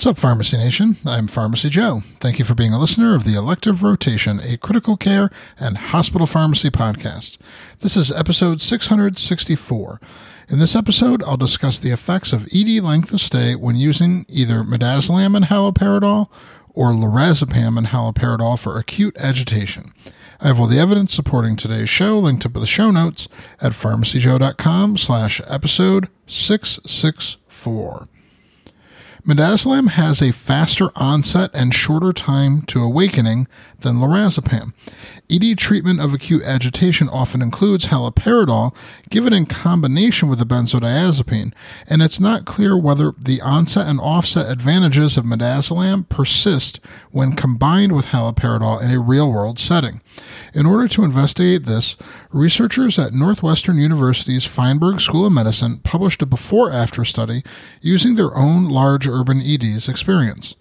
What's up, Pharmacy Nation? I'm Pharmacy Joe. Thank you for being a listener of the Elective Rotation, a critical care and hospital pharmacy podcast. This is episode 664. In this episode, I'll discuss the effects of ED length of stay when using either midazolam and haloperidol or lorazepam and haloperidol for acute agitation. I have all the evidence supporting today's show linked up in the show notes at pharmacyjoe.com slash episode 664. Midazolam has a faster onset and shorter time to awakening than lorazepam. ED treatment of acute agitation often includes haloperidol given in combination with a benzodiazepine, and it's not clear whether the onset and offset advantages of midazolam persist when combined with haloperidol in a real-world setting. In order to investigate this, researchers at Northwestern University's Feinberg School of Medicine published a before-after study using their own large urban EDs experience.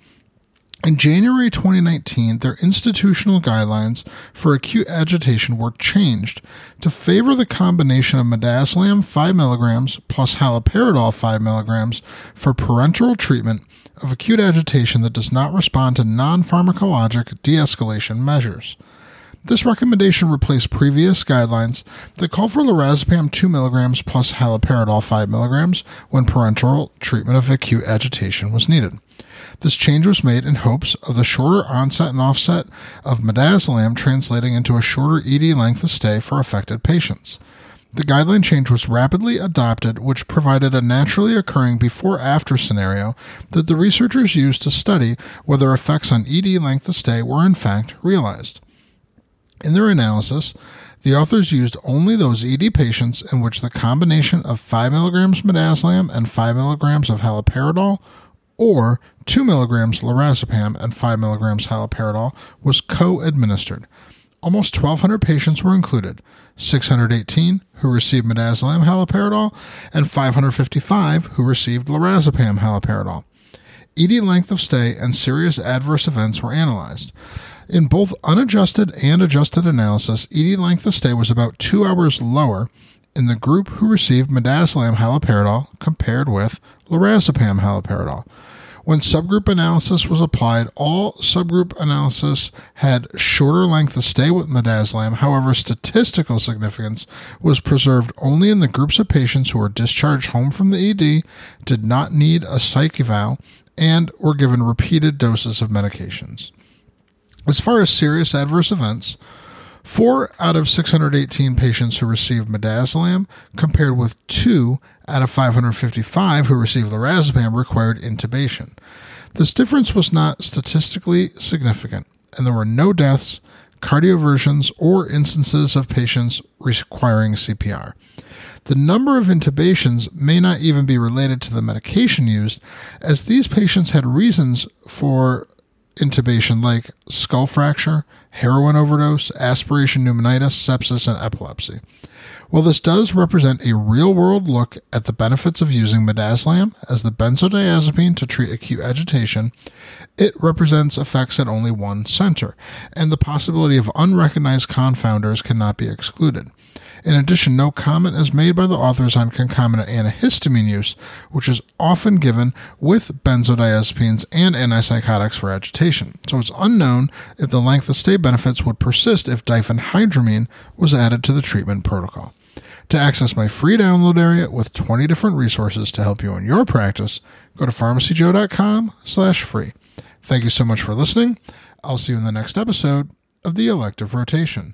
In January 2019, their institutional guidelines for acute agitation were changed to favor the combination of midazolam 5 mg plus haloperidol 5 mg for parenteral treatment of acute agitation that does not respond to non pharmacologic de escalation measures. This recommendation replaced previous guidelines that call for lorazepam 2 mg plus haloperidol 5 mg when parenteral treatment of acute agitation was needed. This change was made in hopes of the shorter onset and offset of midazolam translating into a shorter ED length of stay for affected patients. The guideline change was rapidly adopted, which provided a naturally occurring before after scenario that the researchers used to study whether effects on ED length of stay were in fact realized. In their analysis, the authors used only those ED patients in which the combination of 5 mg midazolam and 5 mg of haloperidol or 2 milligrams lorazepam and 5 milligrams haloperidol was co-administered. Almost 1,200 patients were included, 618 who received midazolam haloperidol and 555 who received lorazepam haloperidol. ED length of stay and serious adverse events were analyzed. In both unadjusted and adjusted analysis, ED length of stay was about two hours lower in the group who received midazolam haloperidol compared with lorazepam haloperidol. When subgroup analysis was applied, all subgroup analysis had shorter length of stay with midazolam. However, statistical significance was preserved only in the groups of patients who were discharged home from the ED, did not need a psych eval, and were given repeated doses of medications. As far as serious adverse events, Four out of 618 patients who received midazolam, compared with two out of 555 who received lorazepam, required intubation. This difference was not statistically significant, and there were no deaths, cardioversions, or instances of patients requiring CPR. The number of intubations may not even be related to the medication used, as these patients had reasons for intubation like skull fracture, heroin overdose, aspiration pneumonitis, sepsis, and epilepsy. While this does represent a real world look at the benefits of using midazolam as the benzodiazepine to treat acute agitation, it represents effects at only one center, and the possibility of unrecognized confounders cannot be excluded. In addition, no comment is made by the authors on concomitant antihistamine use, which is often given with benzodiazepines and antipsychotics for agitation. So it's unknown if the length of stay benefits would persist if diphenhydramine was added to the treatment protocol. To access my free download area with 20 different resources to help you in your practice, go to pharmacyjoe.com slash free. Thank you so much for listening. I'll see you in the next episode of the Elective Rotation.